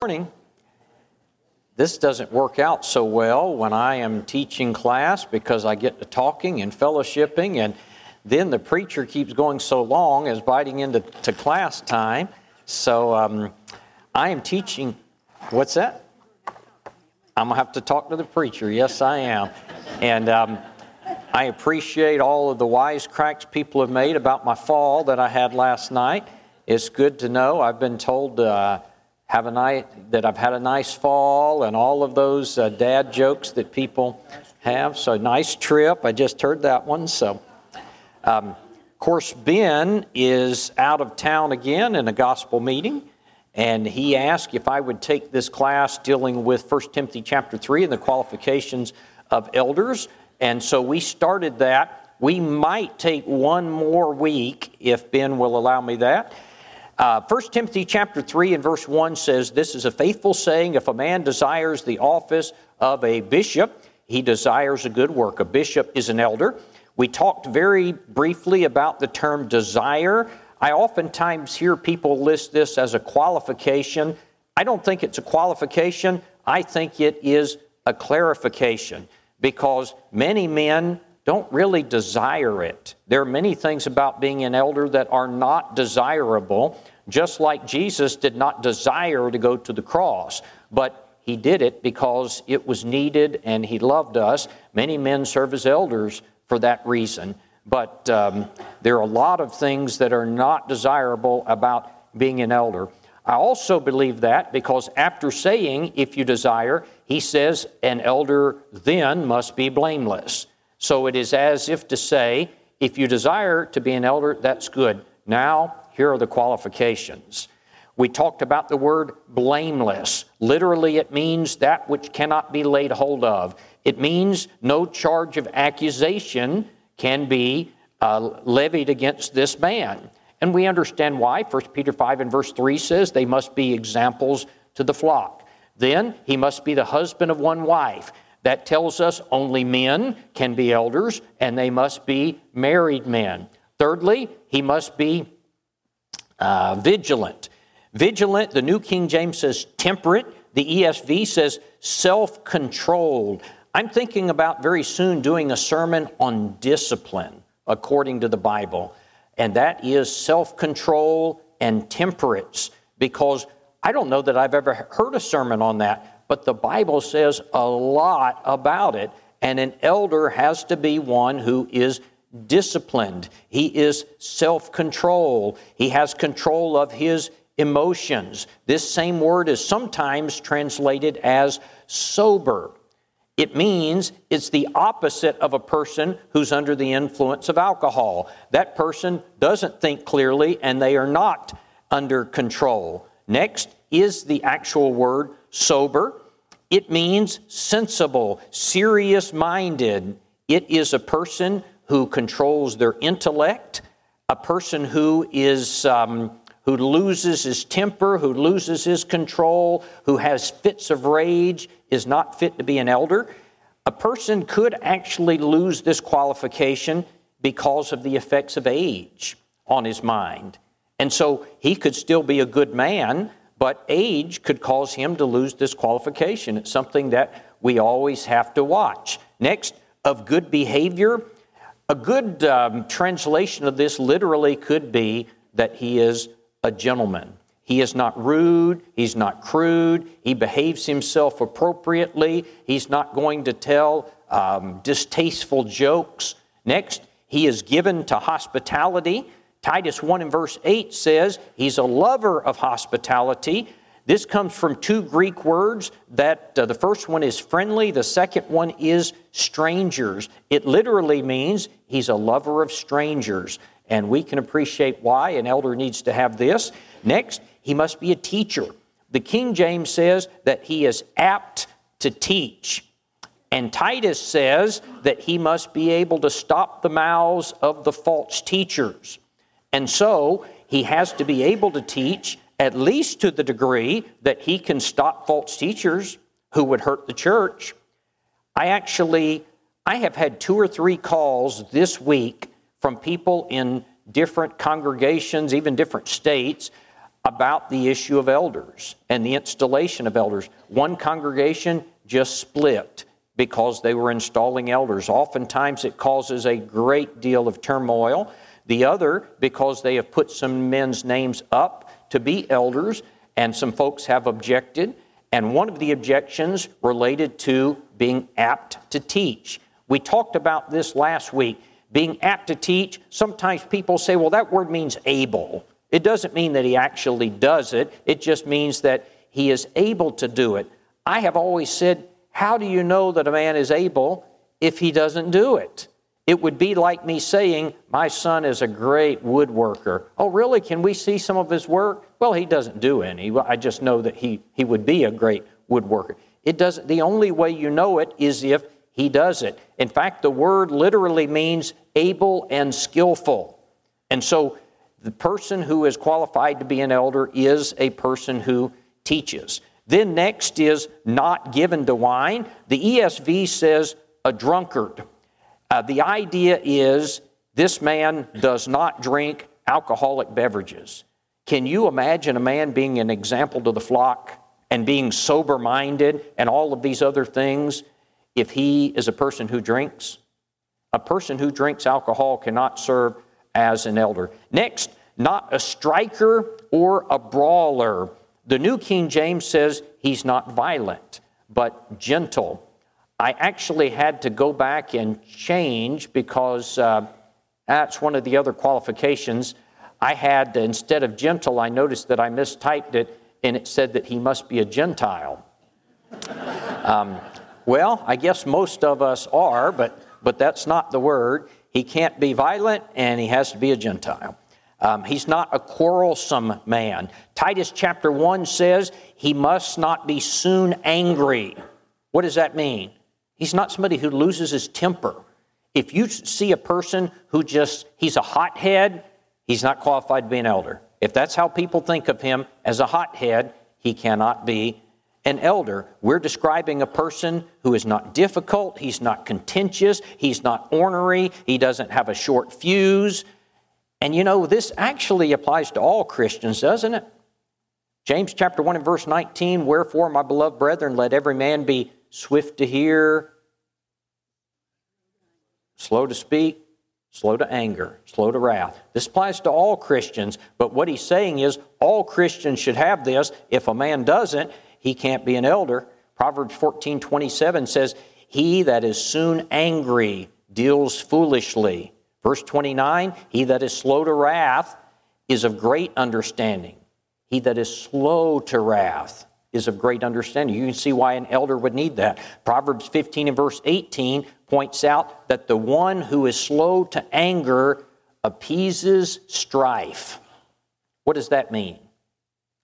morning. This doesn't work out so well when I am teaching class because I get to talking and fellowshipping, and then the preacher keeps going so long as biting into to class time. So um, I am teaching. What's that? I'm gonna have to talk to the preacher. Yes, I am. And um, I appreciate all of the wisecracks people have made about my fall that I had last night. It's good to know. I've been told. Uh, have a night that I've had a nice fall and all of those uh, dad jokes that people have. So nice trip. I just heard that one. So, um, of course, Ben is out of town again in a gospel meeting, and he asked if I would take this class dealing with 1 Timothy chapter 3 and the qualifications of elders. And so we started that. We might take one more week if Ben will allow me that. Uh, 1 Timothy chapter 3 and verse 1 says, This is a faithful saying, if a man desires the office of a bishop, he desires a good work. A bishop is an elder. We talked very briefly about the term desire. I oftentimes hear people list this as a qualification. I don't think it's a qualification. I think it is a clarification because many men don't really desire it. There are many things about being an elder that are not desirable, just like Jesus did not desire to go to the cross, but he did it because it was needed and he loved us. Many men serve as elders for that reason, but um, there are a lot of things that are not desirable about being an elder. I also believe that because after saying, if you desire, he says, an elder then must be blameless. So it is as if to say, if you desire to be an elder, that's good. Now, here are the qualifications. We talked about the word blameless. Literally, it means that which cannot be laid hold of. It means no charge of accusation can be uh, levied against this man. And we understand why. 1 Peter 5 and verse 3 says they must be examples to the flock. Then he must be the husband of one wife. That tells us only men can be elders and they must be married men. Thirdly, he must be uh, vigilant. Vigilant, the New King James says temperate, the ESV says self controlled. I'm thinking about very soon doing a sermon on discipline according to the Bible, and that is self control and temperance because I don't know that I've ever heard a sermon on that but the Bible says a lot about it. And an elder has to be one who is disciplined, he is self control, he has control of his emotions. This same word is sometimes translated as sober. It means it's the opposite of a person who's under the influence of alcohol. That person doesn't think clearly and they are not under control. Next is the actual word sober. It means sensible, serious minded. It is a person who controls their intellect, a person who is. Um, who loses his temper, who loses his control, who has fits of rage, is not fit to be an elder. A person could actually lose this qualification because of the effects of age on his mind. And so he could still be a good man, but age could cause him to lose this qualification. It's something that we always have to watch. Next, of good behavior. A good um, translation of this literally could be that he is a gentleman. He is not rude. He's not crude. He behaves himself appropriately. He's not going to tell um, distasteful jokes. Next, he is given to hospitality. Titus 1 and verse 8 says he's a lover of hospitality. This comes from two Greek words that uh, the first one is friendly, the second one is strangers. It literally means he's a lover of strangers, and we can appreciate why an elder needs to have this. Next, he must be a teacher. The King James says that he is apt to teach. And Titus says that he must be able to stop the mouths of the false teachers. And so he has to be able to teach at least to the degree that he can stop false teachers who would hurt the church. I actually I have had two or three calls this week from people in different congregations, even different states, about the issue of elders and the installation of elders. One congregation just split because they were installing elders. Oftentimes it causes a great deal of turmoil. The other, because they have put some men's names up to be elders, and some folks have objected. And one of the objections related to being apt to teach. We talked about this last week. Being apt to teach, sometimes people say, well, that word means able. It doesn't mean that he actually does it, it just means that he is able to do it. I have always said, how do you know that a man is able if he doesn't do it? It would be like me saying, My son is a great woodworker. Oh, really? Can we see some of his work? Well, he doesn't do any. I just know that he, he would be a great woodworker. It doesn't, the only way you know it is if he does it. In fact, the word literally means able and skillful. And so the person who is qualified to be an elder is a person who teaches. Then next is not given to wine. The ESV says a drunkard. Uh, the idea is this man does not drink alcoholic beverages. Can you imagine a man being an example to the flock and being sober minded and all of these other things if he is a person who drinks? A person who drinks alcohol cannot serve as an elder. Next, not a striker or a brawler. The New King James says he's not violent, but gentle. I actually had to go back and change because uh, that's one of the other qualifications. I had, instead of gentle, I noticed that I mistyped it and it said that he must be a Gentile. um, well, I guess most of us are, but, but that's not the word. He can't be violent and he has to be a Gentile. Um, he's not a quarrelsome man. Titus chapter 1 says he must not be soon angry. What does that mean? He's not somebody who loses his temper. If you see a person who just, he's a hothead, he's not qualified to be an elder. If that's how people think of him as a hothead, he cannot be an elder. We're describing a person who is not difficult, he's not contentious, he's not ornery, he doesn't have a short fuse. And you know, this actually applies to all Christians, doesn't it? James chapter 1 and verse 19, wherefore, my beloved brethren, let every man be swift to hear, slow to speak, slow to anger, slow to wrath. This applies to all Christians, but what he's saying is all Christians should have this. If a man doesn't, he can't be an elder. Proverbs 14 27 says, He that is soon angry deals foolishly. Verse 29 He that is slow to wrath is of great understanding. He that is slow to wrath is of great understanding. You can see why an elder would need that. Proverbs 15 and verse 18 points out that the one who is slow to anger appeases strife. What does that mean?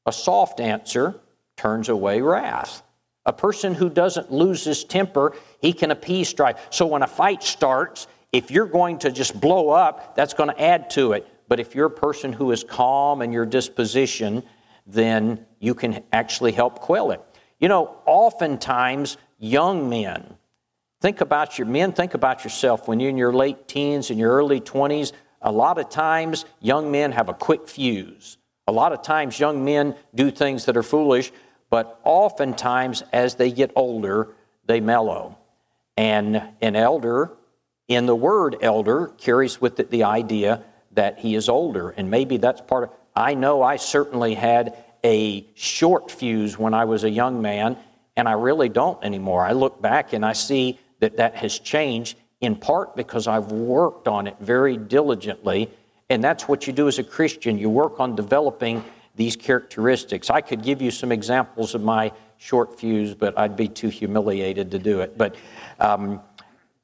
A soft answer turns away wrath. A person who doesn't lose his temper, he can appease strife. So when a fight starts, if you're going to just blow up, that's going to add to it. But if you're a person who is calm in your disposition, then you can actually help quell it. You know, oftentimes young men, think about your men, think about yourself when you're in your late teens and your early 20s. A lot of times, young men have a quick fuse. A lot of times, young men do things that are foolish, but oftentimes, as they get older, they mellow. And an elder, in the word elder, carries with it the idea that he is older. And maybe that's part of, I know I certainly had a short fuse when I was a young man, and I really don't anymore. I look back and I see that that has changed in part because I've worked on it very diligently. And that's what you do as a Christian. You work on developing these characteristics. I could give you some examples of my short fuse, but I'd be too humiliated to do it. But um,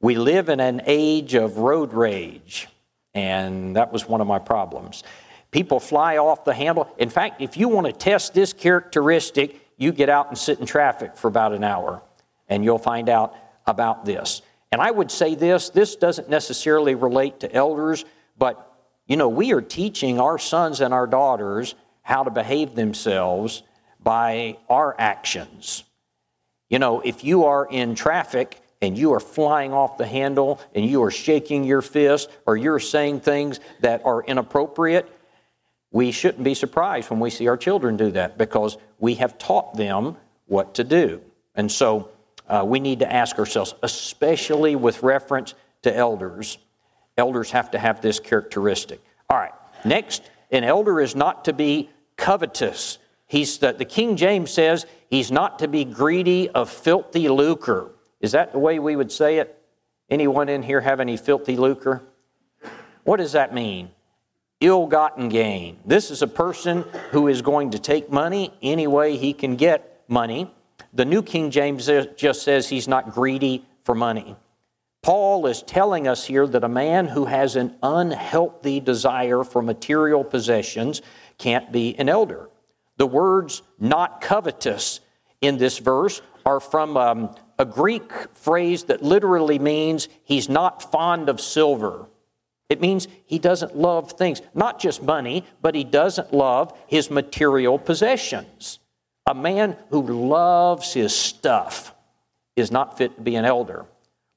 we live in an age of road rage, and that was one of my problems. People fly off the handle. In fact, if you want to test this characteristic, you get out and sit in traffic for about an hour, and you'll find out about this. And I would say this this doesn't necessarily relate to elders, but you know, we are teaching our sons and our daughters how to behave themselves by our actions. You know, if you are in traffic and you are flying off the handle and you are shaking your fist or you're saying things that are inappropriate, we shouldn't be surprised when we see our children do that because we have taught them what to do. And so uh, we need to ask ourselves, especially with reference to elders, elders have to have this characteristic. All right, next, an elder is not to be covetous. He's the, the King James says he's not to be greedy of filthy lucre. Is that the way we would say it? Anyone in here have any filthy lucre? What does that mean? Ill gotten gain. This is a person who is going to take money any way he can get money. The New King James just says he's not greedy for money. Paul is telling us here that a man who has an unhealthy desire for material possessions can't be an elder. The words not covetous in this verse are from um, a Greek phrase that literally means he's not fond of silver. It means he doesn't love things, not just money, but he doesn't love his material possessions. A man who loves his stuff is not fit to be an elder.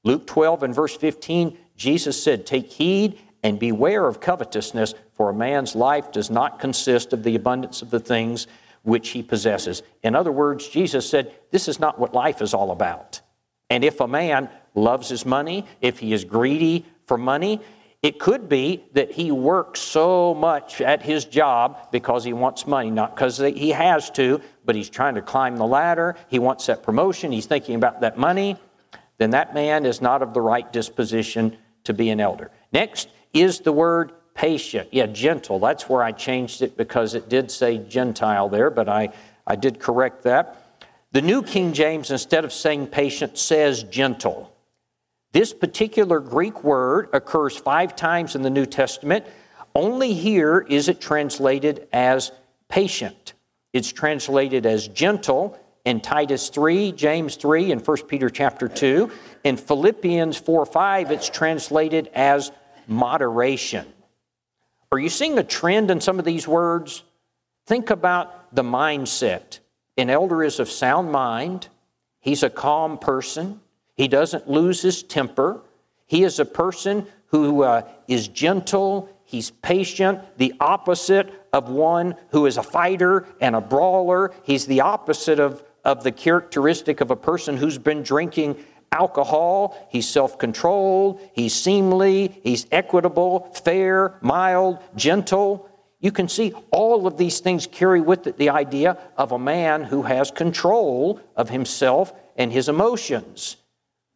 Luke 12 and verse 15, Jesus said, Take heed and beware of covetousness, for a man's life does not consist of the abundance of the things which he possesses. In other words, Jesus said, This is not what life is all about. And if a man loves his money, if he is greedy for money, it could be that he works so much at his job because he wants money, not because he has to, but he's trying to climb the ladder. He wants that promotion. He's thinking about that money then that man is not of the right disposition to be an elder. Next is the word patient. Yeah, gentle. That's where I changed it because it did say Gentile there, but I, I did correct that. The New King James, instead of saying patient, says gentle. This particular Greek word occurs five times in the New Testament. Only here is it translated as patient. It's translated as gentle in Titus 3, James 3, and 1 Peter chapter 2. In Philippians 4 5, it's translated as moderation. Are you seeing a trend in some of these words? Think about the mindset. An elder is of sound mind, he's a calm person, he doesn't lose his temper, he is a person who uh, is gentle, he's patient, the opposite of one who is a fighter and a brawler. He's the opposite of of the characteristic of a person who's been drinking alcohol. He's self controlled, he's seemly, he's equitable, fair, mild, gentle. You can see all of these things carry with it the idea of a man who has control of himself and his emotions.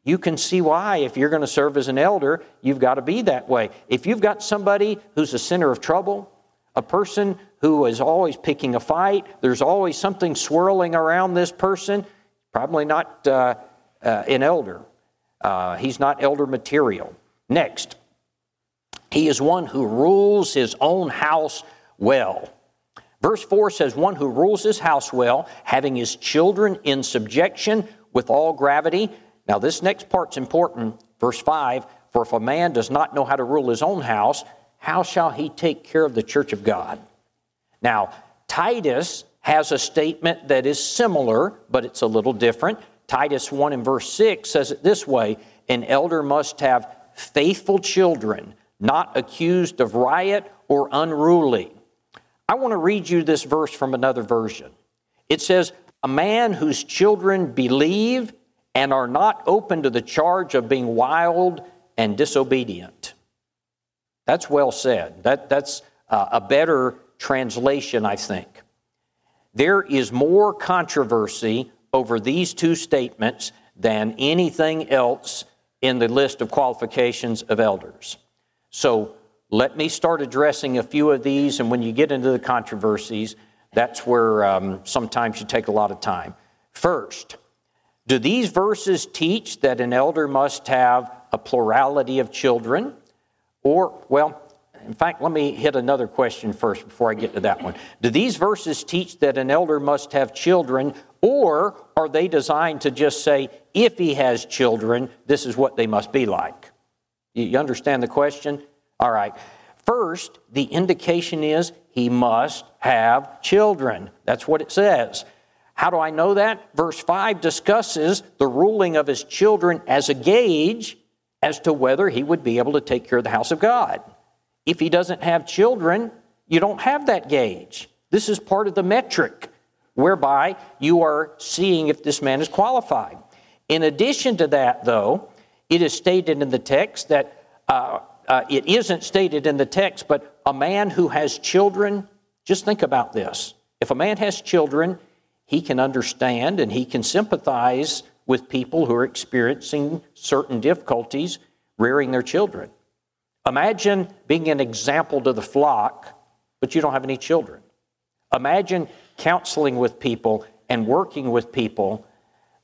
You can see why, if you're going to serve as an elder, you've got to be that way. If you've got somebody who's a center of trouble, a person who is always picking a fight. There's always something swirling around this person. Probably not uh, uh, an elder. Uh, he's not elder material. Next, he is one who rules his own house well. Verse 4 says, One who rules his house well, having his children in subjection with all gravity. Now, this next part's important. Verse 5 For if a man does not know how to rule his own house, how shall he take care of the church of God? Now, Titus has a statement that is similar, but it's a little different. Titus 1 and verse 6 says it this way An elder must have faithful children, not accused of riot or unruly. I want to read you this verse from another version. It says, A man whose children believe and are not open to the charge of being wild and disobedient. That's well said. That, that's uh, a better translation, I think. There is more controversy over these two statements than anything else in the list of qualifications of elders. So let me start addressing a few of these, and when you get into the controversies, that's where um, sometimes you take a lot of time. First, do these verses teach that an elder must have a plurality of children? Or, well, in fact, let me hit another question first before I get to that one. Do these verses teach that an elder must have children, or are they designed to just say, if he has children, this is what they must be like? You understand the question? All right. First, the indication is he must have children. That's what it says. How do I know that? Verse 5 discusses the ruling of his children as a gauge as to whether he would be able to take care of the house of God. If he doesn't have children, you don't have that gauge. This is part of the metric whereby you are seeing if this man is qualified. In addition to that, though, it is stated in the text that uh, uh, it isn't stated in the text, but a man who has children, just think about this. If a man has children, he can understand and he can sympathize with people who are experiencing certain difficulties rearing their children. Imagine being an example to the flock, but you don't have any children. Imagine counseling with people and working with people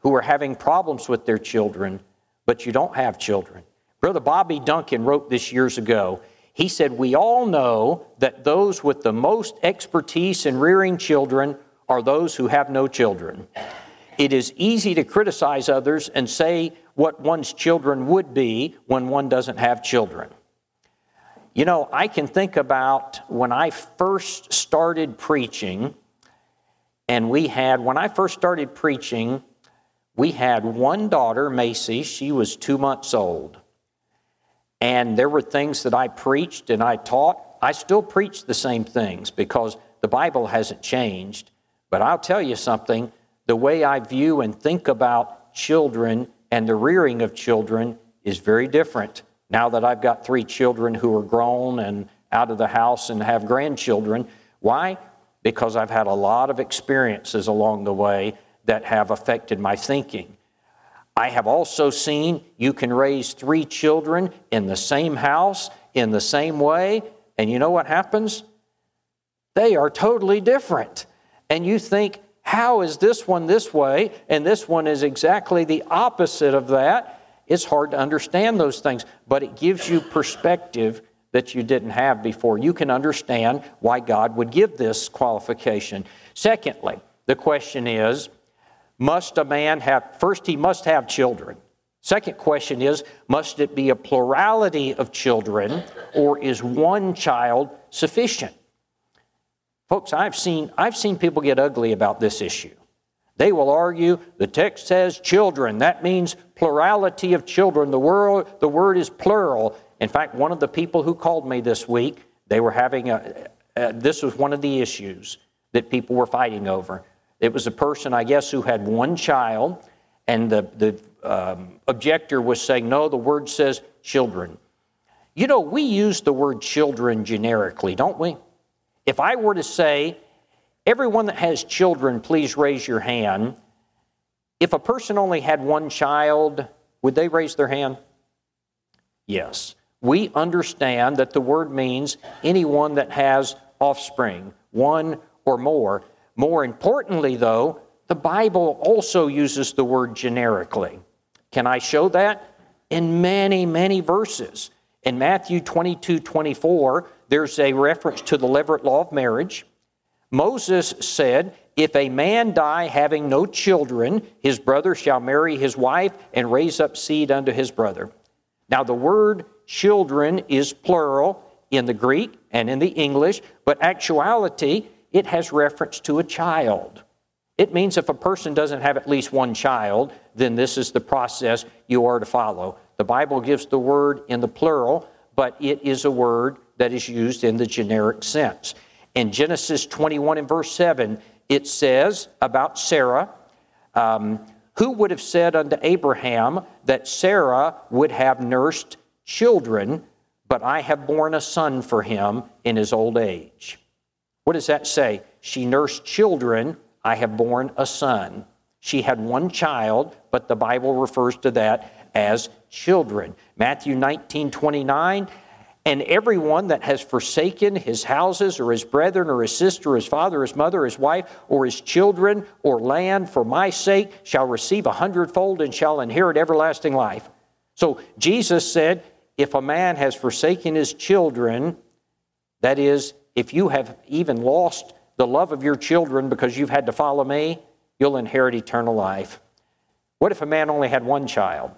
who are having problems with their children, but you don't have children. Brother Bobby Duncan wrote this years ago. He said, We all know that those with the most expertise in rearing children are those who have no children. It is easy to criticize others and say what one's children would be when one doesn't have children. You know, I can think about when I first started preaching, and we had, when I first started preaching, we had one daughter, Macy. She was two months old. And there were things that I preached and I taught. I still preach the same things because the Bible hasn't changed. But I'll tell you something the way I view and think about children and the rearing of children is very different now that I've got three children who are grown and out of the house and have grandchildren. Why? Because I've had a lot of experiences along the way that have affected my thinking. I have also seen you can raise three children in the same house, in the same way, and you know what happens? They are totally different. And you think, how is this one this way and this one is exactly the opposite of that? It's hard to understand those things, but it gives you perspective that you didn't have before. You can understand why God would give this qualification. Secondly, the question is must a man have, first, he must have children. Second question is must it be a plurality of children or is one child sufficient? Folks, I've seen, I've seen people get ugly about this issue. They will argue the text says children. That means plurality of children. The word, the word is plural. In fact, one of the people who called me this week, they were having a, uh, this was one of the issues that people were fighting over. It was a person, I guess, who had one child, and the, the um, objector was saying, no, the word says children. You know, we use the word children generically, don't we? If I were to say, Everyone that has children, please raise your hand. If a person only had one child, would they raise their hand? Yes. We understand that the word means anyone that has offspring, one or more. More importantly, though, the Bible also uses the word generically. Can I show that? In many, many verses. In Matthew 22 24, there's a reference to the Levirate law of marriage. Moses said, If a man die having no children, his brother shall marry his wife and raise up seed unto his brother. Now, the word children is plural in the Greek and in the English, but actuality, it has reference to a child. It means if a person doesn't have at least one child, then this is the process you are to follow. The Bible gives the word in the plural, but it is a word that is used in the generic sense. In Genesis 21 and verse 7, it says about Sarah, um, who would have said unto Abraham that Sarah would have nursed children, but I have borne a son for him in his old age? What does that say? She nursed children, I have borne a son. She had one child, but the Bible refers to that as children. Matthew 19 29, and everyone that has forsaken his houses or his brethren or his sister or his father or his mother or his wife or his children or land for my sake shall receive a hundredfold and shall inherit everlasting life. So Jesus said, if a man has forsaken his children, that is, if you have even lost the love of your children because you've had to follow me, you'll inherit eternal life. What if a man only had one child?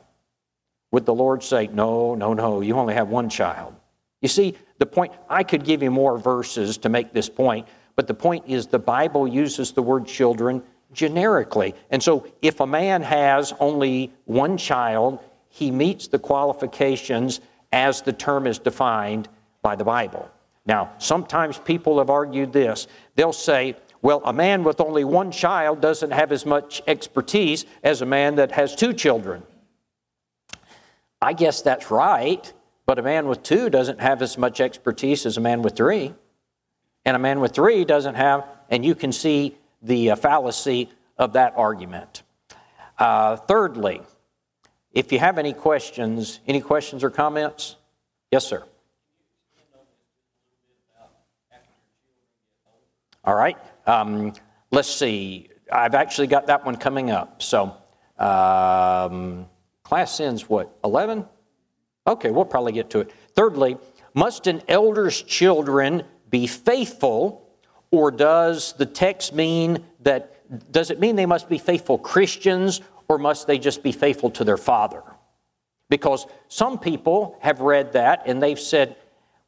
Would the Lord say, No, no, no, you only have one child? You see, the point, I could give you more verses to make this point, but the point is the Bible uses the word children generically. And so if a man has only one child, he meets the qualifications as the term is defined by the Bible. Now, sometimes people have argued this. They'll say, well, a man with only one child doesn't have as much expertise as a man that has two children. I guess that's right, but a man with two doesn't have as much expertise as a man with three. And a man with three doesn't have, and you can see the uh, fallacy of that argument. Uh, thirdly, if you have any questions, any questions or comments? Yes, sir. All right. Um, let's see. I've actually got that one coming up. So, um, class ends what, 11? Okay, we'll probably get to it. Thirdly, must an elder's children be faithful, or does the text mean that, does it mean they must be faithful Christians, or must they just be faithful to their father? Because some people have read that and they've said,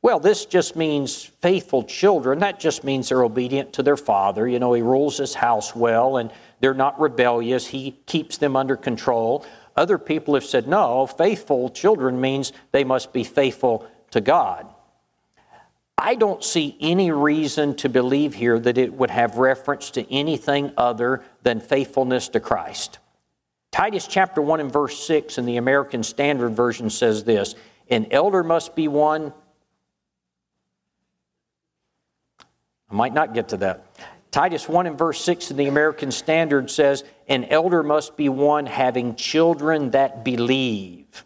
well, this just means faithful children. That just means they're obedient to their father. You know, he rules his house well and they're not rebellious. He keeps them under control. Other people have said, no, faithful children means they must be faithful to God. I don't see any reason to believe here that it would have reference to anything other than faithfulness to Christ. Titus chapter 1 and verse 6 in the American Standard Version says this An elder must be one I might not get to that. Titus 1 and verse 6 in the American Standard says, An elder must be one having children that believe.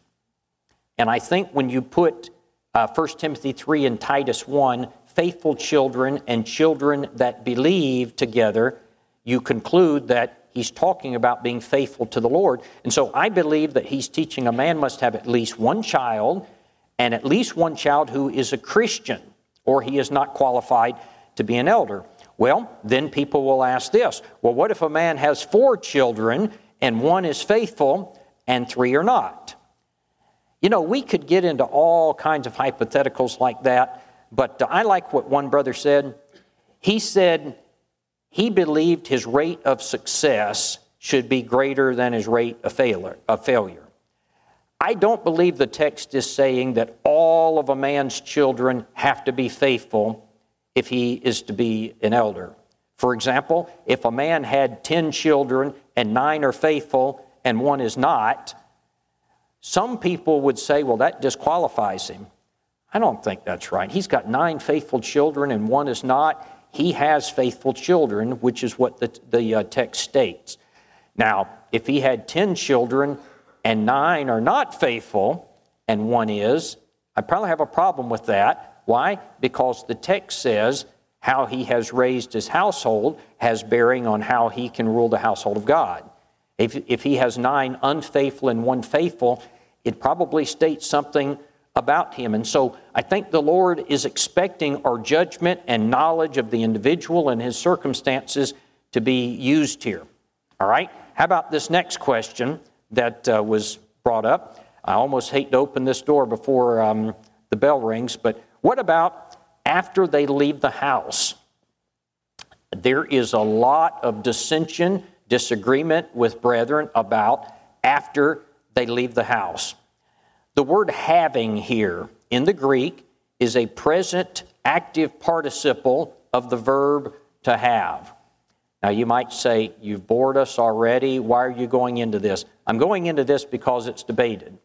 And I think when you put uh, 1 Timothy 3 and Titus 1, faithful children and children that believe together, you conclude that he's talking about being faithful to the Lord. And so I believe that he's teaching a man must have at least one child and at least one child who is a Christian, or he is not qualified to be an elder. Well, then people will ask this well, what if a man has four children and one is faithful and three are not? You know, we could get into all kinds of hypotheticals like that, but I like what one brother said. He said he believed his rate of success should be greater than his rate of failure. Of failure. I don't believe the text is saying that all of a man's children have to be faithful if he is to be an elder. For example, if a man had 10 children and nine are faithful and one is not, some people would say, well, that disqualifies him. I don't think that's right. He's got nine faithful children and one is not. He has faithful children, which is what the, the uh, text states. Now, if he had 10 children and nine are not faithful and one is, I probably have a problem with that why? Because the text says how he has raised his household has bearing on how he can rule the household of God. If, if he has nine unfaithful and one faithful, it probably states something about him. And so I think the Lord is expecting our judgment and knowledge of the individual and his circumstances to be used here. All right? How about this next question that uh, was brought up? I almost hate to open this door before um, the bell rings, but what about after they leave the house? There is a lot of dissension, disagreement with brethren about after they leave the house. The word having here in the Greek is a present active participle of the verb to have. Now, you might say, You've bored us already. Why are you going into this? I'm going into this because it's debated.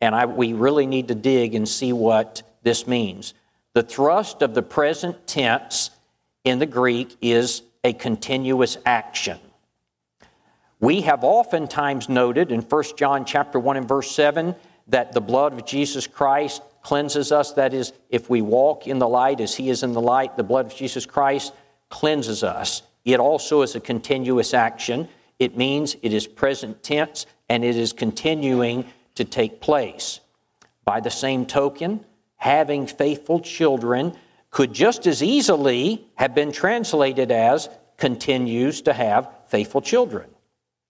And I, we really need to dig and see what this means. The thrust of the present tense in the Greek is a continuous action. We have oftentimes noted in 1 John chapter 1 and verse 7 that the blood of Jesus Christ cleanses us. That is, if we walk in the light as he is in the light, the blood of Jesus Christ cleanses us. It also is a continuous action. It means it is present tense and it is continuing to take place. By the same token, having faithful children could just as easily have been translated as continues to have faithful children.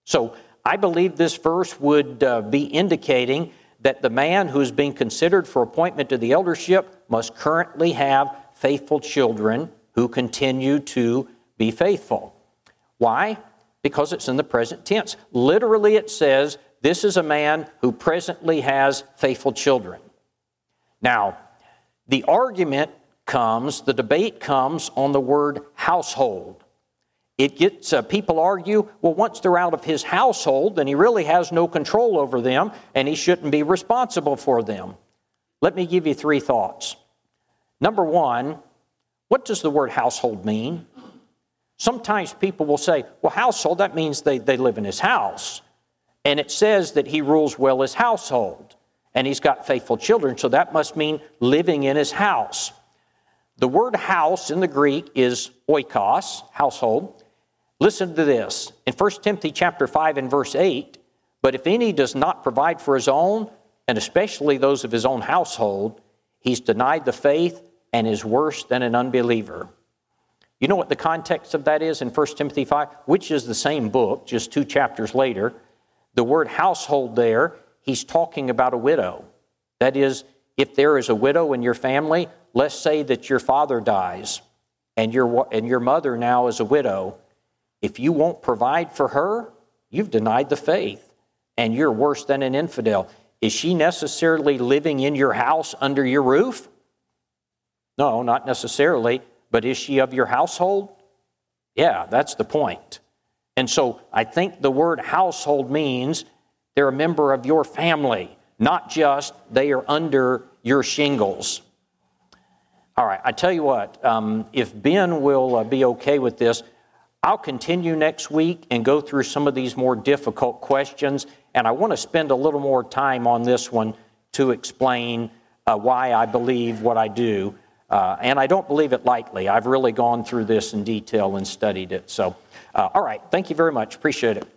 So I believe this verse would uh, be indicating that the man who is being considered for appointment to the eldership must currently have faithful children who continue to be faithful. Why? Because it's in the present tense. Literally, it says, This is a man who presently has faithful children. Now, the argument comes, the debate comes on the word household. It gets uh, people argue, well, once they're out of his household, then he really has no control over them and he shouldn't be responsible for them. Let me give you three thoughts. Number one, what does the word household mean? Sometimes people will say, well, household, that means they, they live in his house. And it says that he rules well his household and he's got faithful children, so that must mean living in his house. The word house in the Greek is oikos, household. Listen to this. In 1 Timothy chapter 5 and verse 8, but if any does not provide for his own, and especially those of his own household, he's denied the faith and is worse than an unbeliever. You know what the context of that is in 1 Timothy 5, which is the same book, just two chapters later. The word household there, he's talking about a widow. That is, if there is a widow in your family, let's say that your father dies and your, and your mother now is a widow. If you won't provide for her, you've denied the faith and you're worse than an infidel. Is she necessarily living in your house under your roof? No, not necessarily. But is she of your household? Yeah, that's the point. And so I think the word household means they're a member of your family, not just they are under your shingles. All right, I tell you what, um, if Ben will uh, be okay with this, I'll continue next week and go through some of these more difficult questions. And I want to spend a little more time on this one to explain uh, why I believe what I do. Uh, and I don't believe it lightly. I've really gone through this in detail and studied it. So, uh, all right, thank you very much. Appreciate it.